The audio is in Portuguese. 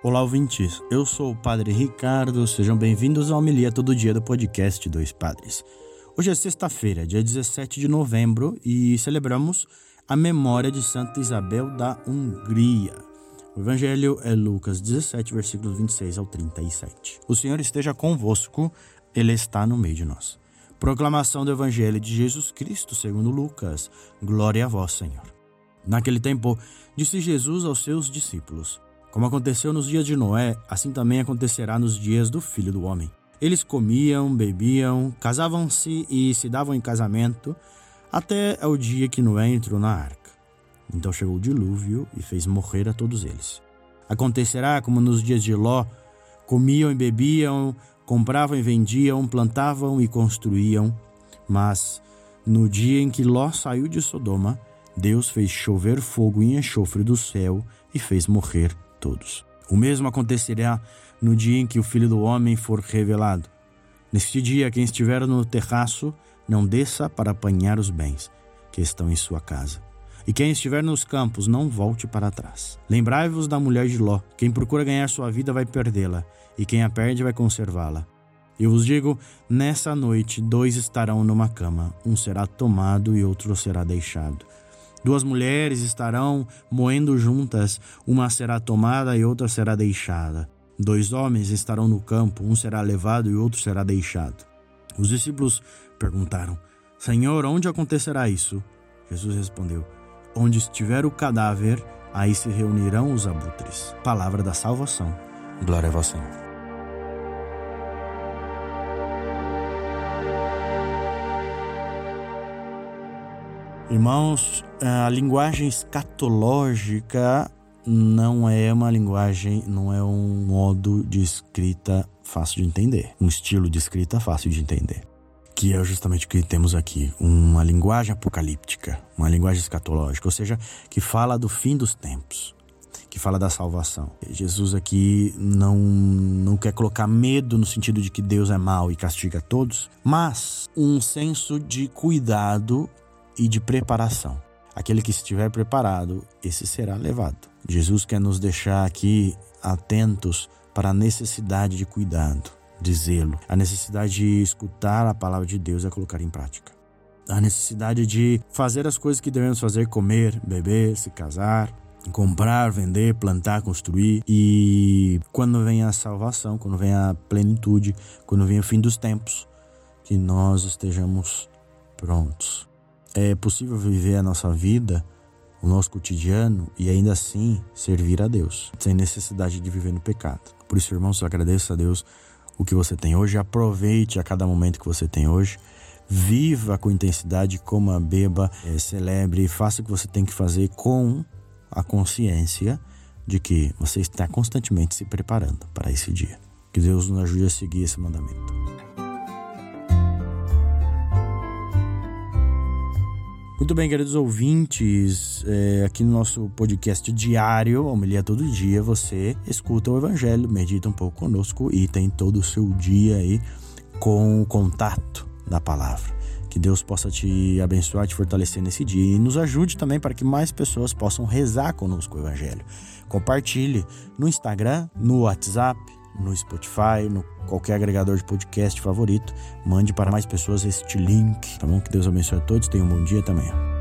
Olá, ouvintes. Eu sou o Padre Ricardo. Sejam bem-vindos ao Homilia Todo Dia do podcast Dois Padres. Hoje é sexta-feira, dia 17 de novembro, e celebramos a memória de Santa Isabel da Hungria. O evangelho é Lucas 17, versículos 26 ao 37. O Senhor esteja convosco, Ele está no meio de nós. Proclamação do evangelho de Jesus Cristo, segundo Lucas. Glória a vós, Senhor. Naquele tempo, disse Jesus aos seus discípulos: como aconteceu nos dias de Noé, assim também acontecerá nos dias do filho do homem. Eles comiam, bebiam, casavam-se e se davam em casamento, até ao dia que Noé entrou na arca. Então chegou o dilúvio e fez morrer a todos eles. Acontecerá como nos dias de Ló: comiam e bebiam, compravam e vendiam, plantavam e construíam. Mas no dia em que Ló saiu de Sodoma, Deus fez chover fogo e enxofre do céu e fez morrer todos. O mesmo acontecerá no dia em que o Filho do Homem for revelado. Neste dia, quem estiver no terraço, não desça para apanhar os bens que estão em sua casa. E quem estiver nos campos, não volte para trás. Lembrai-vos da mulher de Ló: quem procura ganhar sua vida vai perdê-la, e quem a perde vai conservá-la. Eu vos digo: nessa noite, dois estarão numa cama, um será tomado e outro será deixado. Duas mulheres estarão moendo juntas, uma será tomada e outra será deixada. Dois homens estarão no campo, um será levado e outro será deixado. Os discípulos perguntaram: Senhor, onde acontecerá isso? Jesus respondeu: Onde estiver o cadáver, aí se reunirão os abutres. Palavra da salvação. Glória a vós, Senhor. Irmãos, a linguagem escatológica não é uma linguagem, não é um modo de escrita fácil de entender, um estilo de escrita fácil de entender. Que é justamente o que temos aqui, uma linguagem apocalíptica, uma linguagem escatológica, ou seja, que fala do fim dos tempos, que fala da salvação. Jesus aqui não, não quer colocar medo no sentido de que Deus é mau e castiga todos, mas um senso de cuidado e de preparação. Aquele que estiver preparado, esse será levado. Jesus quer nos deixar aqui atentos para a necessidade de cuidado, de zelo, a necessidade de escutar a palavra de Deus e a colocar em prática. A necessidade de fazer as coisas que devemos fazer: comer, beber, se casar, comprar, vender, plantar, construir. E quando vem a salvação, quando vem a plenitude, quando vem o fim dos tempos, que nós estejamos prontos é possível viver a nossa vida, o nosso cotidiano e ainda assim servir a Deus, sem necessidade de viver no pecado. Por isso, irmãos, agradeço a Deus o que você tem hoje, aproveite a cada momento que você tem hoje. Viva com intensidade, coma, beba, é, celebre, faça o que você tem que fazer com a consciência de que você está constantemente se preparando para esse dia. Que Deus nos ajude a seguir esse mandamento. Muito bem, queridos ouvintes, é, aqui no nosso podcast diário, Homilia Todo Dia, você escuta o Evangelho, medita um pouco conosco e tem todo o seu dia aí com o contato da palavra. Que Deus possa te abençoar, te fortalecer nesse dia e nos ajude também para que mais pessoas possam rezar conosco o Evangelho. Compartilhe no Instagram, no WhatsApp, no Spotify, no qualquer agregador de podcast favorito. Mande para mais pessoas este link, tá bom? Que Deus abençoe a todos. Tenham um bom dia também.